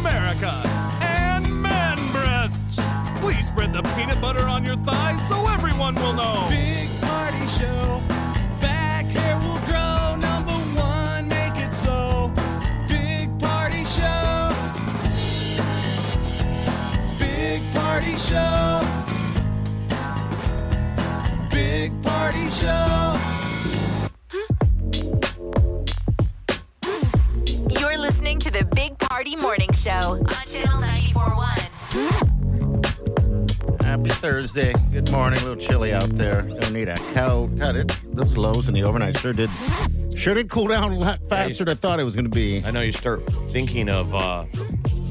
America and man breasts. Please spread the peanut butter on your thighs so everyone will know. Big party show. Back hair will grow. Number one, make it so. Big party show. Big party show. Big party show. You're listening to the Big Party Morning Show on Channel 941. Happy Thursday. Good morning. A little chilly out there. Gonna need a coat. God, it, those lows in the overnight sure did sure did cool down a lot faster than I thought it was gonna be. I know you start thinking of uh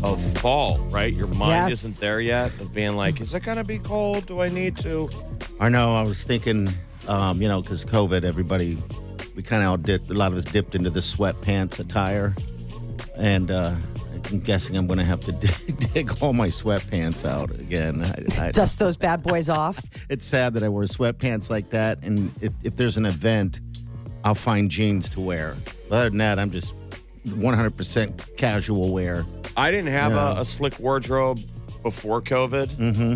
of fall, right? Your mind Yes. isn't there yet of being like, is it gonna be cold? Do I need to? I know. I was thinking, um, you know, because COVID, everybody, we kind of all dipped. A lot of us dipped into the sweatpants attire, and uh, I'm guessing I'm going to have to dig, dig all my sweatpants out again. I, I, Dust those bad boys off. it's sad that I wear sweatpants like that, and if, if there's an event, I'll find jeans to wear. Other than that, I'm just 100% casual wear. I didn't have Yeah. a, a slick wardrobe before COVID, mm-hmm.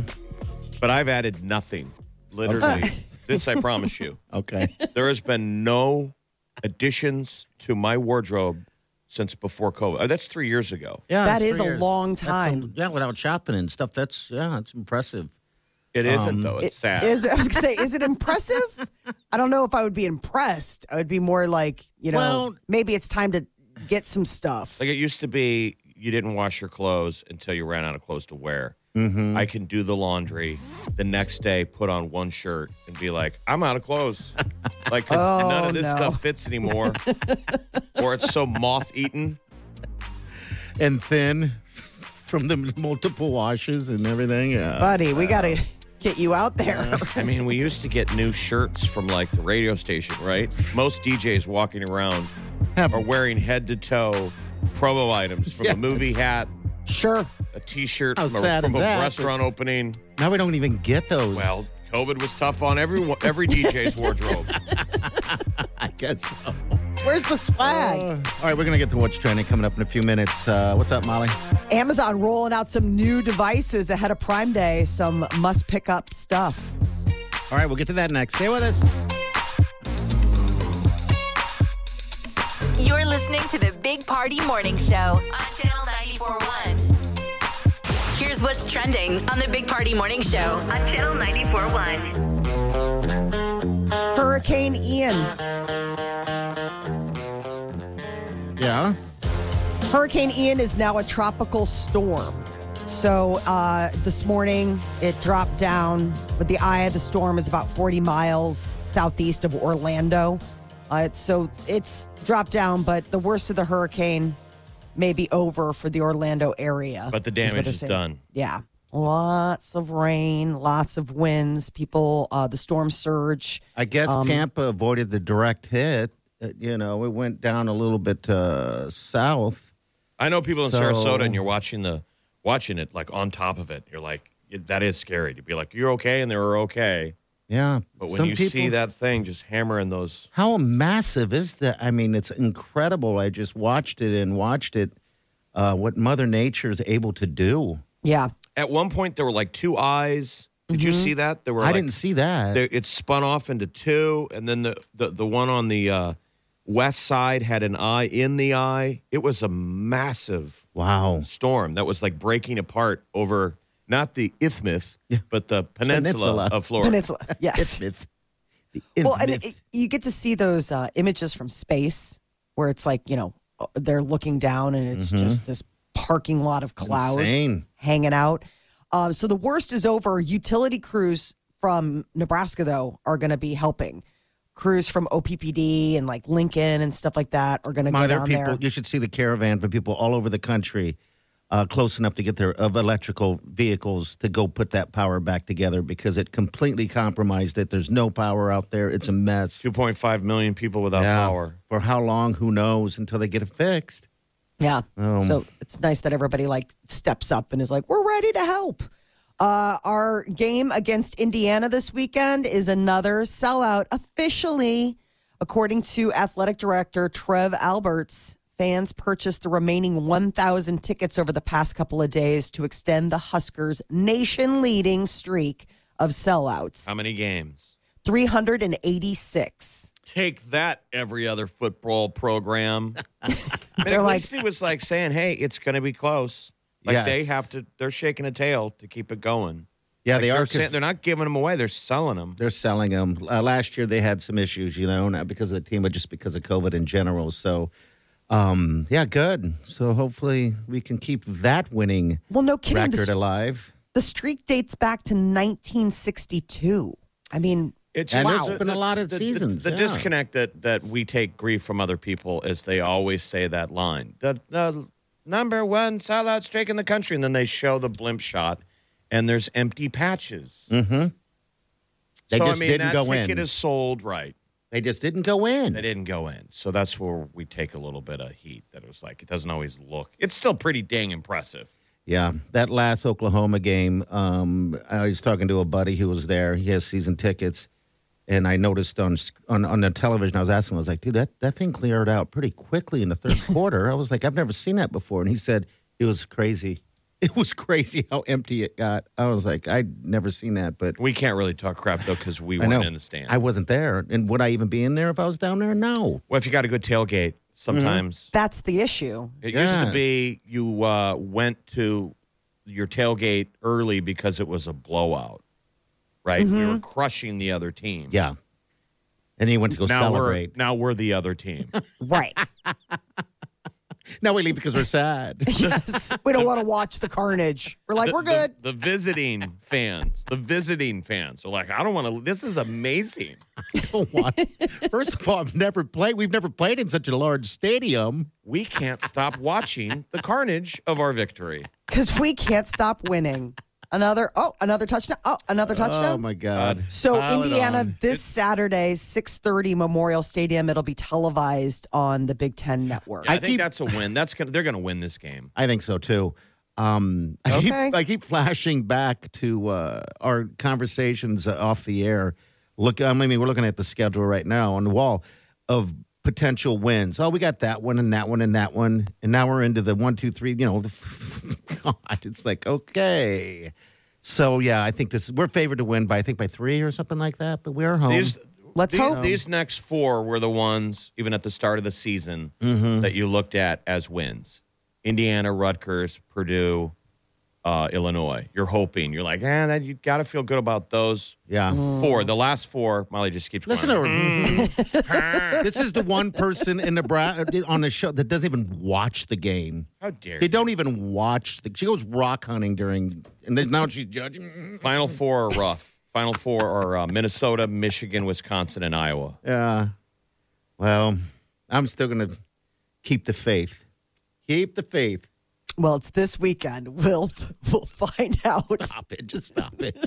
but I've added nothing. Literally, this I promise you. Okay. There has been no additions to my wardrobe since before COVID. Uh, That's three years ago. Yeah, That it's is three a years. long That's a- time. yeah, without shopping and stuff. That's yeah, it's impressive. It isn't though. It's sad. Is I was gonna say, is it impressive? I don't know if I would be impressed. I would be more like, you know, Well- maybe it's time to get some stuff. Like it used to be, you didn't wash your clothes until you ran out of clothes to wear. Mm-hmm. I can do the laundry the next day, put on one shirt, and be like, I'm out of clothes. like, 'cause Oh, none of this no. stuff fits anymore, or it's so moth eaten. And thin from the multiple washes and everything. Yeah. Buddy, we gotta get you out there. I mean, we used to get new shirts from like the radio station, right? Most DJs walking around Have- are wearing head to toe promo items from a movie hat, sure. A t shirt How from, a, sad from is a that? restaurant opening. now we don't even get those. Well, COVID was tough on every every DJ's wardrobe. I guess so. Where's the swag? Uh, all right, we're gonna get to what's trending coming up in a few minutes. Uh, what's up, Molly? Amazon rolling out some new devices ahead of Prime Day. Some must pick up stuff. All right, we'll get to that next. Stay with us. You're listening to the Big Party Morning Show on Channel 941. Here's what's trending on the Big Party Morning Show on Channel 941. Hurricane Ian. Yeah. Hurricane Ian is now a tropical storm. So uh, this morning it dropped down, but the eye of the storm is about 40 miles southeast of Orlando. Uh, so it's dropped down, but the worst of the hurricane may be over for the Orlando area. But the damage they're is done. Yeah. Lots of rain, lots of winds. People, uh, the storm surge. I guess Um, Tampa avoided the direct hit. Uh, you know, it went down a little bit uh, south. I know people in So- Sarasota, and you're watching the watching it like on top of it. You're like, that is scary to be like, you're okay, and they're okay. Yeah. But when Some you people- see that thing just hammering those, How massive is that? I mean, it's incredible. I just watched it and watched it. Uh, what Mother Nature is able to do. Yeah. at one point there were like two eyes Did you see that? There were I like, didn't see that. there- it spun off into two, and then the the, the one on the uh, west side had an eye in the eye. It was a massive wow. storm that was like breaking apart over not the isthmus, but the peninsula, Peninsula. of Florida. Peninsula. Yes. Infamous. The Well, and it, you get to see those uh, images from space where it's like, you know, they're looking down and it's just this parking lot of clouds Insane. hanging out. Um, so the worst is over. Utility crews from Nebraska, though, are going to be helping. Crews from OPPD and like Lincoln and stuff like that are going to go My, there down people. there. You should see the caravan for people all over the country, uh, close enough to get their of electrical vehicles to go put that power back together because it completely compromised it. There's no power out there. It's a mess. 2.5 million people without Yeah. power. For how long? Who knows? Until they get it fixed. Yeah. Um, so it's nice that everybody like steps up and is like, we're ready to help. Uh, our game against Indiana this weekend is another sellout officially. According to athletic director Trev Alberts, fans purchased the remaining 1,000 tickets over the past couple of days to extend the Huskers' nation leading streak of sellouts. How many games? 386. Take that, every other football program. I mean, They're at like- least he was like saying, "Hey, it's going to be close." Like Yes. they have to, they're shaking a tail to keep it going. Yeah, Like, they they're are. 'cause saying- they're not giving them away; they're selling them. They're selling them. Uh, last year they had some issues, you know, not because of the team, but just because of COVID in general. So, um, yeah, good. So hopefully we can keep that winning Well, no kidding. record The, alive. the streak dates back to 1962. I mean, It's And just there's been a lot of the, seasons, The, yeah. disconnect that that we take grief from other people is they always say that line, the the number one sellout streak in the country, and then they show the blimp shot, and there's empty patches. Mm-hmm. They so just I mean, didn't that go ticket in. is sold right. They just didn't go in. They didn't go in, so that's where we take a little bit of heat. That it was like it doesn't always look. It's still pretty dang impressive. Yeah, that last Oklahoma game, um, I was talking to a buddy who was there. He has season tickets, and I noticed on on, on the television, I was asking, him, I was like, "Dude, that, that thing cleared out pretty quickly in the third quarter." I was like, "I've never seen that before," and he said it was crazy. It was crazy how empty it got. I was like, "I'd never seen that," but We can't really talk crap though because we I know weren't in the stand. I wasn't there, and would I even be in there if I was down there? No. well, if you got a good tailgate, sometimes that's the issue. It used to Yes. be you uh, went to your tailgate early because it was a blowout, right? We were crushing the other team. Yeah. And then he went to go now celebrate. we're now we're the other team. Right. Now we leave because we're sad. yes. We don't want to watch the carnage. We're like, The- we're good. The, visiting fans, the visiting fans are like, I don't want to. This is amazing. I don't want. First of all, I've never played. We've never played in such a large stadium. We can't stop watching the carnage of our victory. Because we can't stop winning. Another, oh, another touchdown. Oh, another touchdown. Oh my God! So Pile Indiana on. this Saturday, 6:30 Memorial Stadium. It'll be televised on the Big Ten Network. I, I think that's a win. That's gonna. They're gonna win this game. I think so too. Um, I, keep, I keep flashing back to uh, our conversations uh, off the air. Look, I mean, we're looking at the schedule right now on the wall of potential wins. Oh, we got that one and that one and that one, and now we're into the one, two, three. You know, the, God, it's like okay. So yeah, I think this we're favored to win by I think by three or something like that. But we're home. These, Let's these, hope. These next four were the ones, even at the start of the season, Mm-hmm. that you looked at as wins. Indiana, Rutgers, Purdue, uh, Illinois. You're hoping. You're like, eh, that you got to feel good about those yeah. four. The last four, Molly just keeps Listen going. to her. this is the one person in Nebraska on the show that doesn't even watch the game. How dare They you? don't even watch the. She goes rock hunting during, and then now she's judging. Final four are rough. Final four are uh, Minnesota, Michigan, Wisconsin, and Iowa. Yeah. Well, I'm still gonna keep the faith. Keep the faith. Well, it's this weekend. We'll we'll find out. Stop it. Just stop it.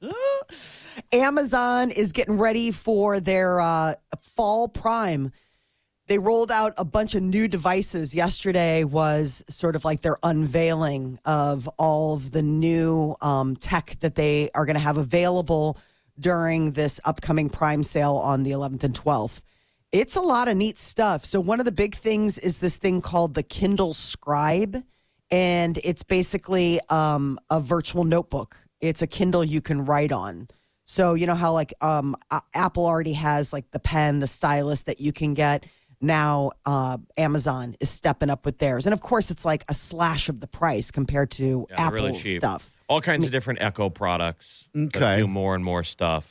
Amazon is getting ready for their uh, fall prime. They rolled out a bunch of new devices. Yesterday was sort of like their unveiling of all of the new um, tech that they are going to have available during this upcoming prime sale on the 11th and 12th. It's a lot of neat stuff. So, one of the big things is this thing called the Kindle Scribe, and it's basically um, a virtual notebook. It's a Kindle you can write on. So you know how like um, Apple already has like the pen, the stylus that you can get. Now uh, Amazon is stepping up with theirs, and of course it's like a slash of the price compared to Yeah, Apple really cheap. stuff. All kinds of different Echo products. that Okay. do more and more stuff.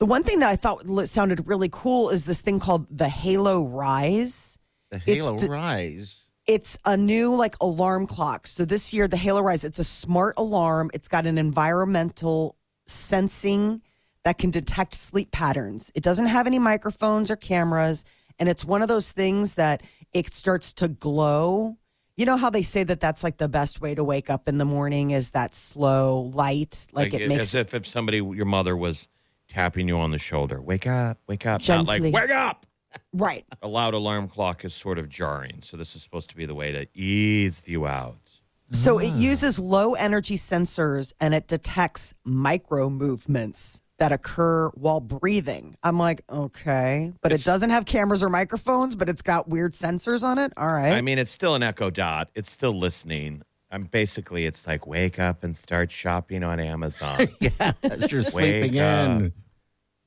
The one thing that I thought sounded really cool is this thing called the Halo Rise. The It's Halo d- Rise. It's a new like alarm clock. So this year, the Halo Rise, it's a smart alarm. It's got an environmental sensing that can detect sleep patterns. It doesn't have any microphones or cameras, and it's one of those things that it starts to glow. You know how they say that that's like the best way to wake up in the morning is that slow light, like, it makes as if if somebody, your mother, was tapping you on the shoulder. Wake up, wake up. Not Gently. like wake up. Right. A loud alarm clock is sort of jarring. So this is supposed to be the way to ease you out. So it ah. uses low energy sensors and it detects micro movements that occur while breathing. I'm like, okay, but it doesn't have cameras or microphones, but it's got weird sensors on it. All right. I mean, it's still an Echo Dot. It's still listening. I'm basically, it's like wake up and start shopping on Amazon. Yeah, as you're sleeping Wake up.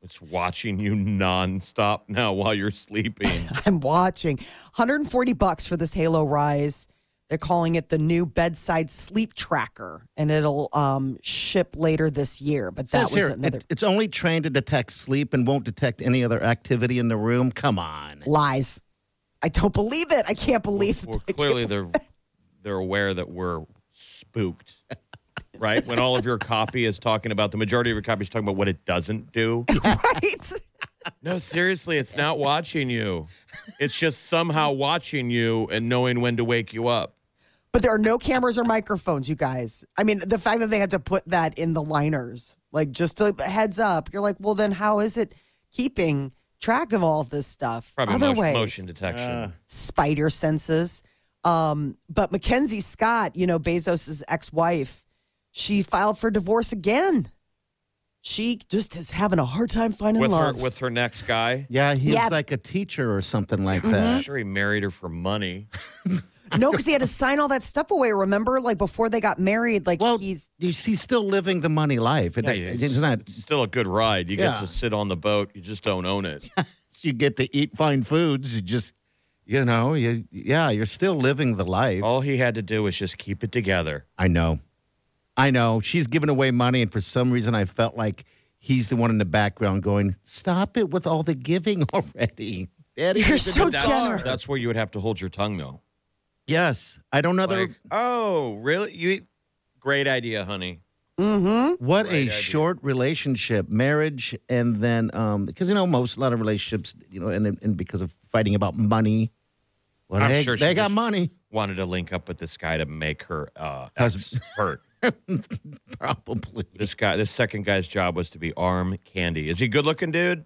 In. it's watching you nonstop now while you're sleeping. I'm watching 140 bucks for this Halo Rise. They're calling it the new bedside sleep tracker, and it'll um, ship later this year. But that Says was here, another it- it's only trained to detect sleep and won't detect any other activity in the room. Come on. lies. I don't believe it. I can't believe well, it. clearly they're they're aware that we're spooked, right? When all of your copy is talking about the majority of your copy is talking about what it doesn't do. right. No, seriously, it's not watching you. It's just somehow watching you and knowing when to wake you up. But there are no cameras or microphones, you guys. I mean, the fact that they had to put that in the liners, like just a heads up, you're like, well, then how is it keeping track of all this stuff? Probably Other motion, ways, motion detection. spider senses. Um, but Mackenzie Scott, you know, Bezos' ex-wife, she filed for divorce again. She just is having a hard time finding with her love. with her next guy. Yeah, he's Yeah. like a teacher or something like that. I'm that. sure he married her for money. no, because he had to sign all that stuff away. Remember, like before they got married, like Well, he's he's, he's still living the money life. It, Yeah, yeah, it's not. It's still a good ride. You Yeah. get to sit on the boat. You just don't own it. You get to eat fine foods. You just, you know, you yeah, you're still living the life. All he had to do was just keep it together. I know, I know. She's giving away money, and for some reason, I felt like he's the one in the background going, "Stop it with all the giving already." Daddy, You're so That's, generous. that's where you would have to hold your tongue, though. Yes, I don't know. Like, oh, really? You great idea, honey. what Great a idea. short relationship, marriage, and then um, because you know most a lot of relationships, you know, and and because of fighting about money, well, I'm they, sure she they got just- money, Wanted to link up with this guy to make her uh, Hus- ex hurt. probably. This guy, this second guy's job was to be arm candy. Is he good looking, dude?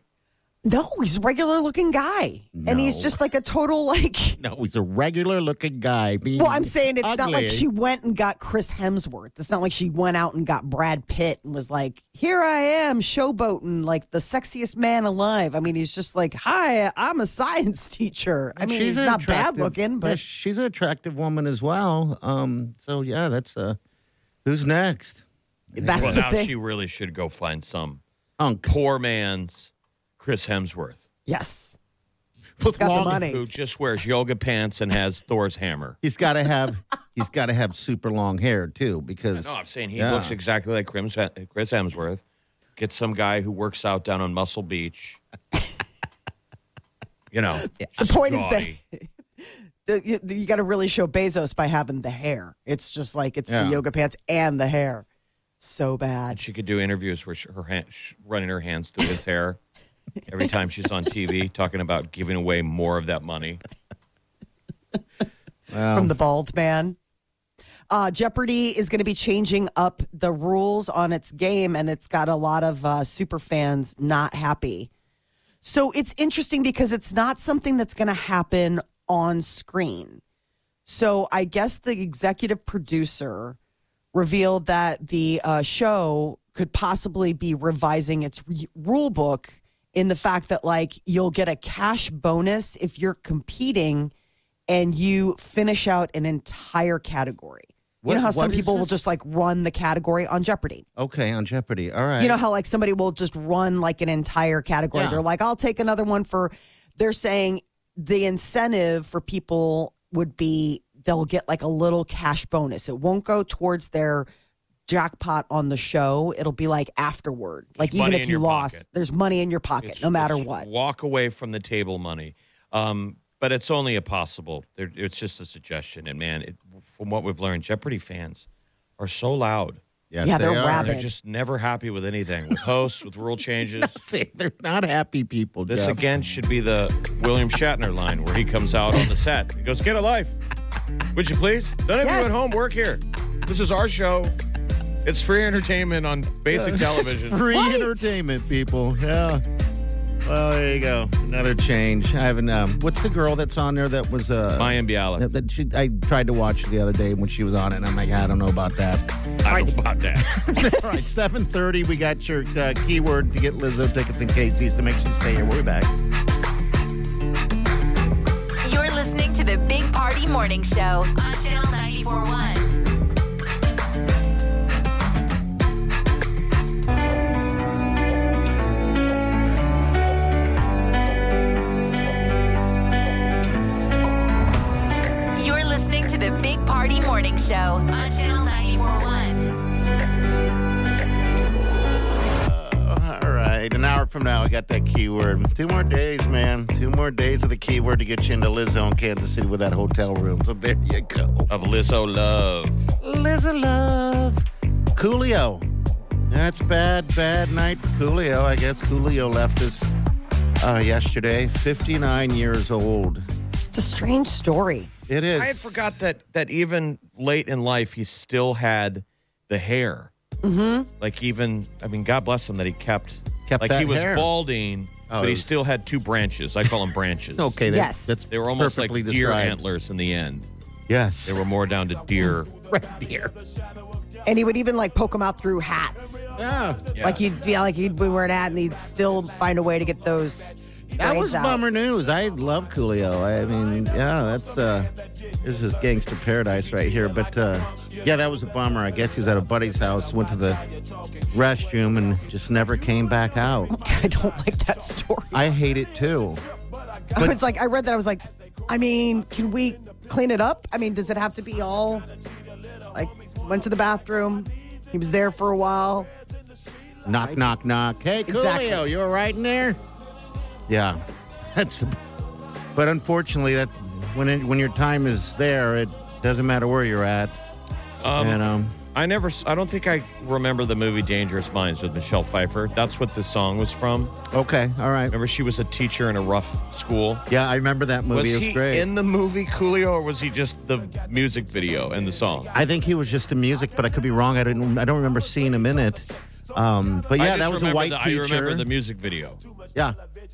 no, he's a regular looking guy, and he's just like a total like. No, he's a regular looking guy. being Well, I'm saying it's not like she went and got Chris Hemsworth. It's not like she went out and got Brad Pitt and was like, "Here I am, showboating like the sexiest man alive." I mean, he's just like, "Hi, I'm a science teacher." I mean, he's an not bad attractive- looking, yeah, but she's an attractive woman as well. Um, so yeah, that's uh, who's next? that's well, the now thing. she really should go find some Hunk poor man's Chris Hemsworth, yes, with got the money. who just wears yoga pants and has Thor's hammer. He's got to have he's got to have super long hair too because No, I'm saying he Yeah. looks exactly like Chris Chris Hemsworth. Get some guy who works out down on Muscle Beach. You know, the point is that. You, you got to really show Bezos by having the hair. It's just like it's Yeah. the yoga pants and the hair. So bad. she could do interviews where she, her hand, running her hands through his hair every time she's on TV, talking about giving away more of that money. from the bald man. Uh, Jeopardy is going to be changing up the rules on its game, and it's got a lot of uh, super fans not happy. So it's interesting because it's not something that's going to happen on screen. So I guess the executive producer revealed that the uh, show could possibly be revising its re- rule book in the fact that like you'll get a cash bonus if you're competing and you finish out an entire category. What- you know how some people will just like run the category on Jeopardy. Okay, on Jeopardy. All right. You know how like somebody will just run like an entire category. Yeah. They're like, I'll take another one for. They're saying the incentive for people would be they'll get like a little cash bonus. It won't go towards their jackpot on the show. It'll be like afterward. Like even if you lost, pocket. there's money in your pocket It's- no matter what. Walk away from the table money. Um, but it's only a possible. It's just a suggestion. And man, it, from what we've learned, Jeopardy fans are so loud. Yes, Yeah, they they're are. rabid. They're just never happy with anything, with hosts, with rule changes. Nothing. They're not happy people. This Jeff. again should be the William Shatner line where he comes out on the set. He goes, "Get a life, would you please? None of you Yes. at home work here. This is our show. It's free entertainment on basic television." Free entertainment, people. Yeah. Well, there you go. Another change. I haven't. Um, what's the girl that's on there that was? Uh, Mayim Bialik. that- that she, I tried to watch the other day when she was on it, and I'm like, I don't know about that. I don't know about that. All right, 7:30. We got your uh, keyword to get Lizzo tickets and Casey's to make sure you stay here. We'll be back. You're listening to the Big Party Morning Show on Channel 941. Morning Show on Channel 941. All right, an hour from now, I got that keyword. Two more days, man. Two more days of the keyword to get you into Lizzo in Kansas City with that hotel room. So there you go. of Lizzo love. Lizzo love. Coolio. That's bad, bad night for Coolio. I guess Coolio left us uh, yesterday. 59 years old. It's a strange story. It is. I had forgot that that even late in life he still had the hair. Mm-hmm. Like even I mean, God bless him that he kept Kept like that he was hair. balding, Oh, but it he was- still had two branches. I call them branches. Okay, that- Yes. that's They were almost like perfectly deer described. antlers in the end. Yes. They were more down to deer. red deer. And he would even like poke them out through hats. Yeah. Like he'd be like he'd be wearing a hat and he'd still find a way to get those. That was out. bummer news. I love Coolio. I mean, yeah, that's uh this is gangster paradise right here. But uh yeah, that was a bummer. I guess he was at a buddy's house, went to the restroom and just never came back out. I don't like that story. I hate it too. I was like, I read that. I was like, I mean, can we clean it up? I mean, does it have to be all like went to the bathroom? He was there for a while. Knock, knock, knock. Hey, Coolio, Exactly. you all right in there? Yeah, that's. But unfortunately, that when it, when your time is there, it doesn't matter where you're at. Um, you know. I never. I don't think I remember the movie Dangerous Minds with Michelle Pfeiffer. That's what the song was from. Okay, all right. Remember, she was a teacher in a rough school. Yeah, I remember that movie. Was it was he great. in the movie Coolio, or was he just the music video and the song? I think he was just the music, but I could be wrong. I didn't. I don't remember seeing him in it. Um, but yeah, that was a white the, teacher. I remember the music video, yeah,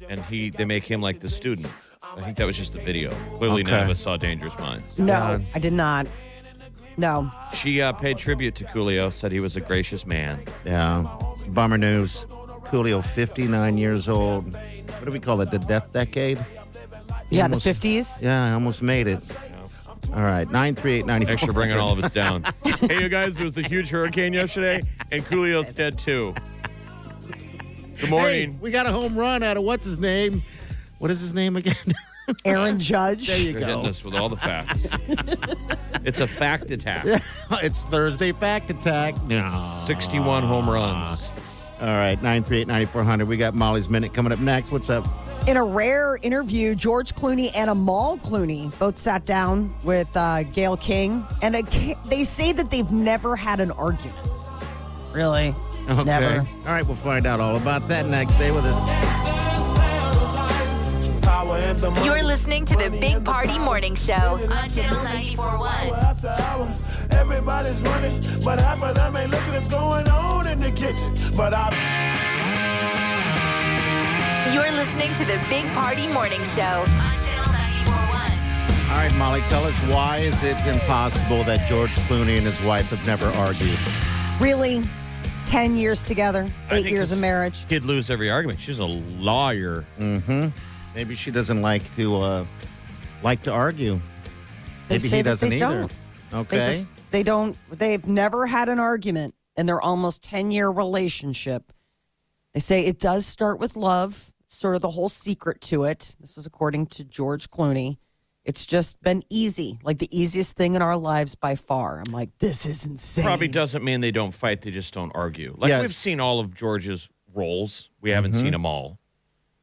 and he they make him like the student. I think that was just the video. Clearly, none of us saw Dangerous Minds. No, Yeah. I did not. No. She uh, paid tribute to Coolio, said he was a gracious man. yeah. Bummer news. Coolio, 59 years old. What do we call it? The death decade? Yeah, Almost- the fifties. Yeah, I almost made it. All right, 93894. Thanks for bringing all of us down. hey, you guys, there was a huge hurricane yesterday, and Coolio's dead too. Good Hey, morning. we got a home run out of what's his name? What is his name again? Aaron Judge. there you You're go. us with all the facts. it's a fact attack. it's Thursday Fact Attack. No. 61 home runs. All right, 938-9400. We got Molly's Minute coming up next. What's up? In a rare interview, George Clooney and Amal Clooney both sat down with uh, Gayle King, and they, they say that they've never had an argument. Really? Okay. Never. All right, we'll find out all about that next. Stay with us. You're listening to the Big Party Morning Show on Channel 941. after hours. Everybody's running, but half of them ain't looking what's going on in the kitchen. But I You're listening to the Big Party Morning Show on Channel 941. All right, Molly, tell us why is it impossible that George Clooney and his wife have never argued? Really? 10 years together, I eight think years of it's- marriage. He'd lose every argument. She's a lawyer. Maybe she doesn't like to uh, like to argue. They Maybe say he that doesn't they either. don't. Okay. They just They don't. They've never had an argument in their almost ten year relationship. They say it does start with love. It's sort of the whole secret to it. This is according to George Clooney. It's just been easy, like the easiest thing in our lives by far. I'm like, this is insane. Probably doesn't mean they don't fight; they just don't argue. Like Yes. we've seen all of George's roles. We haven't Mm-hmm. seen them all,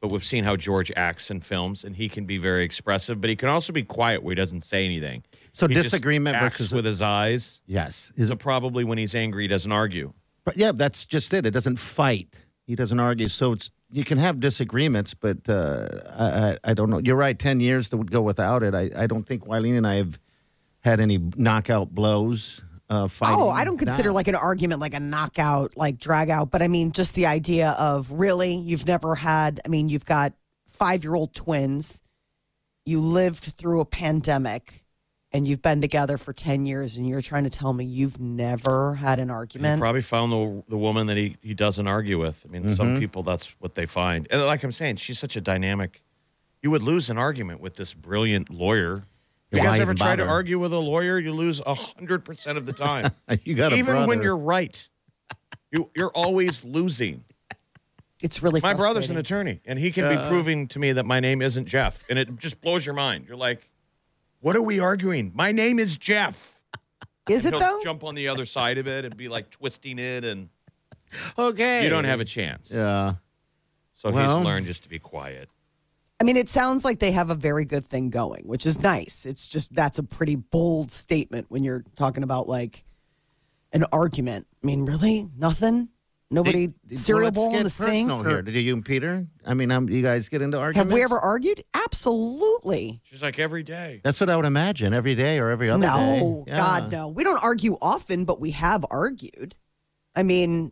but we've seen how George acts in films, and he can be very expressive, but he can also be quiet where he doesn't say anything. So He just disagreement acts versus with his eyes. yes. Is So probably when he's angry, he doesn't argue. But yeah, that's just it. It doesn't fight. He doesn't argue. So it's you can have disagreements, but uh, I, I don't know. You're right. Ten years that would go without it. I, I don't think Wileen and I have had any knockout blows. Uh, fighting. Oh, I don't consider No. like an argument like a knockout, like drag out, but I mean, just the idea of really, you've never had, I mean, you've got five year old twins, you lived through a pandemic, and you've been together for 10 years, and you're trying to tell me you've never had an argument. He argument. probably found the the woman that he, he doesn't argue with. I mean, Mm-hmm. some people that's what they find. And like I'm saying, she's such a dynamic. You would lose an argument with this brilliant lawyer. You Why guys ever even try to argue with a lawyer? You lose hundred percent of the time. you got a Even when you're right, you you're always losing. it's really funny. My brother's an attorney, and he can be proving to me that my name isn't Jeff, and it just blows your mind. You're like, "What are we arguing? My name is Jeff." Is it He'll though? jump on the other side of it and be like twisting it, and okay. you don't have a chance. Yeah. So Well- he's learned just to be quiet. I mean, it sounds like they have a very good thing going, which is nice. It's just that's a pretty bold statement when you're talking about like an argument. I mean, really? Nothing? Nobody Well, cereal let's bowl in the sink? personal or- here. Did you and Peter? I mean, um, you guys get into arguments? Have we ever argued? Absolutely. She's like every day. That's what I would imagine. Every day or every other day. No, Yeah. God, no. We don't argue often, but we have argued. I mean,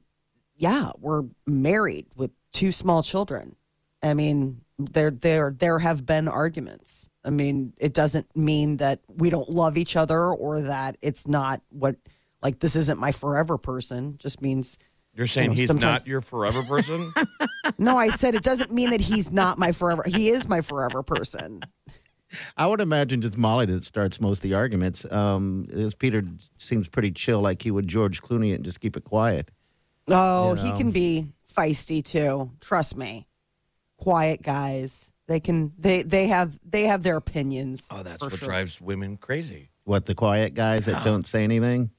yeah, we're married with two small children. I mean, there there there have been arguments. I mean, it doesn't mean that we don't love each other or that it's not what like this isn't my forever person. Just means You're saying know, he's sometimes- not your forever person? no, I said it doesn't mean that he's not my forever. He is my forever person. I would imagine it's Molly that starts most of the arguments. Um, as Peter seems pretty chill, like he would George Clooney it and just keep it quiet. Oh, You he can be feisty too. Trust me. Quiet guys. They can they they have they have their opinions. oh, that's what sure. drives women crazy. What the quiet guys that don't say anything?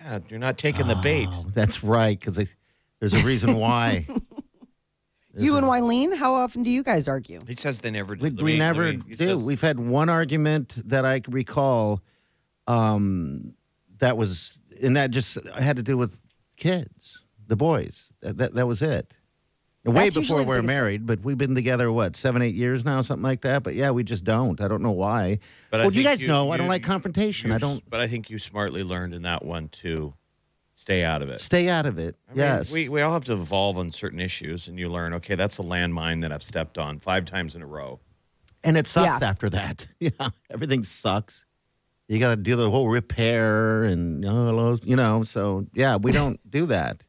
Yeah, you're not taking the bait. Oh, that's right, because there's a reason why. You and Wyleen, how often do you guys argue? He says they never do. We, we me, never me, do. Says- We've had one argument that I recall. Um, that was, and that just had to do with kids, the boys. That that, that was it. Way That's before we're were biggest thing. married, but we've been together what seven, eight years now, something like that. But yeah, we just don't. I don't know why. But well, you think guys know I don't you- like confrontation. I don't But I think you smartly learned in that one to stay out of it. stay out of it. I mean, yes, we we all have to evolve on certain issues, and you learn. Okay, that's a landmine that I've stepped on five times in a row. and it sucks Yeah. after that. Yeah, everything sucks. You got to do the whole repair and uh, you know. So yeah, we don't do that.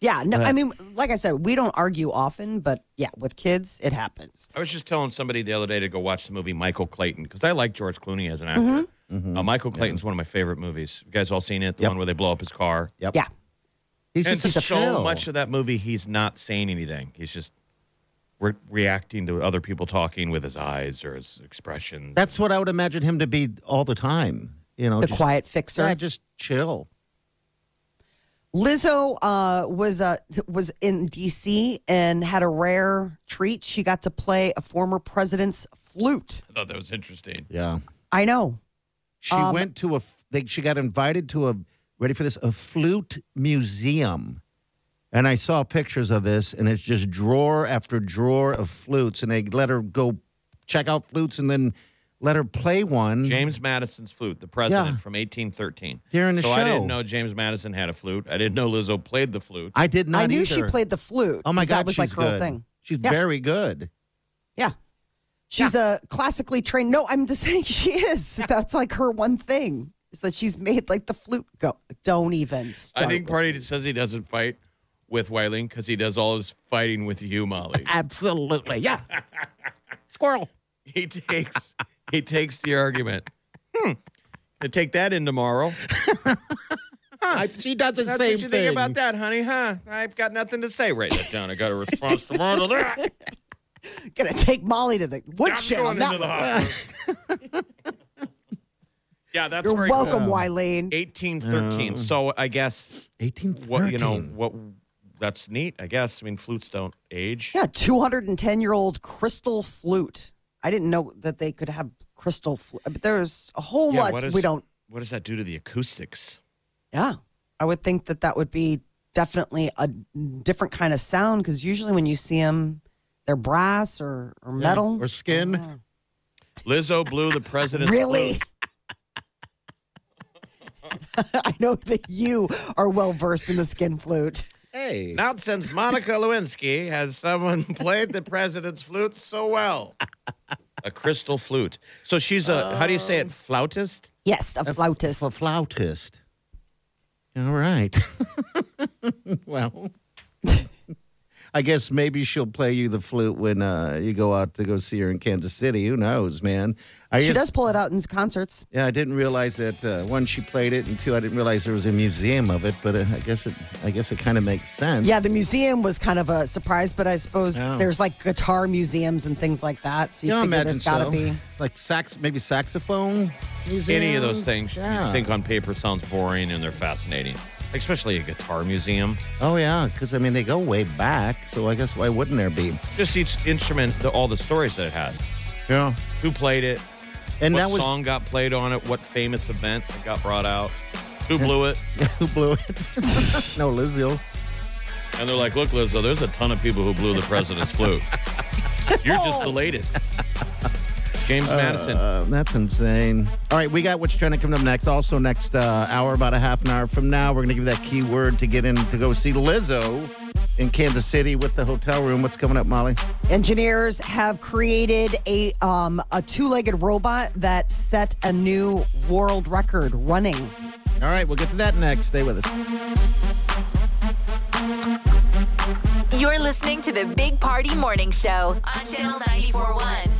Yeah, no, I mean, like I said, we don't argue often, but yeah, with kids, it happens. I was just telling somebody the other day to go watch the movie Michael Clayton because I like George Clooney as an actor. Mm-hmm. Uh, Michael Clayton's one of my favorite movies. You guys all seen it? The Yep. one where they blow up his car. Yep. Yeah. He's and just a so chill. much of that movie, he's not saying anything. He's just re- reacting to other people talking with his eyes or his expressions. That's what I would imagine him to be all the time. You know, The just, quiet fixer. Yeah, just chill. Lizzo uh, was uh, was in D.C. and had a rare treat. She got to play a former president's flute. I thought that was interesting. Yeah. I know. She Um, went to a. f- They, she got invited to a. Ready for this? A flute museum, and I saw pictures of this, and it's just drawer after drawer of flutes, and they let her go check out flutes, and then let her play one. James Madison's flute, the president Yeah. from 1813. During the so I didn't know James Madison had a flute. I didn't know Lizzo played the flute. I did not know. I knew she played the flute. Oh my god, that was she's like her good. thing. She's Yeah. very good. Yeah. She's a classically trained. No, I'm just saying she is. That's like her one thing is that she's made like the flute go. Don't even. I think Party says he doesn't fight with Wileen because he does all his fighting with you, Molly. Absolutely, yeah. Squirrel. he takes he takes the argument. Hmm. To take that in tomorrow. I- she does the That's same what you thing. think about that, honey, huh? I've got nothing to say. Write that down. I got a response tomorrow to that. Gonna take Molly to the I'm woodshed on going that into the one. hospital. yeah, that's You're very welcome, cool. Wileen. 1813. so I guess 1813. what you know what that's neat. I guess. I mean, flutes don't age. Yeah, 210 year old crystal flute. I didn't know that they could have crystal flute, uh, but there's a whole Yeah, lot is- we don't. What does that do to the acoustics? Yeah, I would think that that would be definitely a different kind of sound because usually when you see them, they're brass or, or metal or skin. Lizzo blew the president's Really? I know that you are well versed in the skin flute. Hey. Not since Monica Lewinsky has someone played the president's flute so well. A crystal flute. So she's a how do you say it? Oh. Flautist? Yes, a flautist. A flautist. All right. well, I guess maybe she'll play you the flute when uh, you go out to go see her in Kansas City. Who knows, man? I She just- does pull it out in concerts. Yeah, I didn't realize that. Uh, one, she played it, and two, I didn't realize there was a museum of it. But uh, I guess it, I guess it kind of makes sense. Yeah, the museum was kind of a surprise, but I suppose Yeah. there's like guitar museums and things like that. So you Yeah, figure imagine there's got to so. be. like sax, maybe saxophone. museums. Any of those things Yeah. you think on paper sounds boring and they're fascinating. Especially a guitar museum. Oh yeah, because I mean they go way back, so I guess why wouldn't there be? Just each instrument, the, all the stories that it had. Yeah, Who played it? and what that was song got played on it? What famous event that got brought out? Who blew it? who blew it. no, Lizzo. And they're like, look, Lizzo, there's a ton of people who blew the president's flute. You're just the latest. James Madison. Uh, that's insane. All right, we got what's trying to come up next. Also, next uh, hour, about a half an hour from now, we're going to give you that keyword to get in to go see Lizzo in Kansas City with the hotel room. What's coming up, Molly? Engineers have created a um, a two-legged robot that set a new world record running. All right, we'll get to that next. Stay with us. You're listening to the Big Party Morning Show on Channel 941.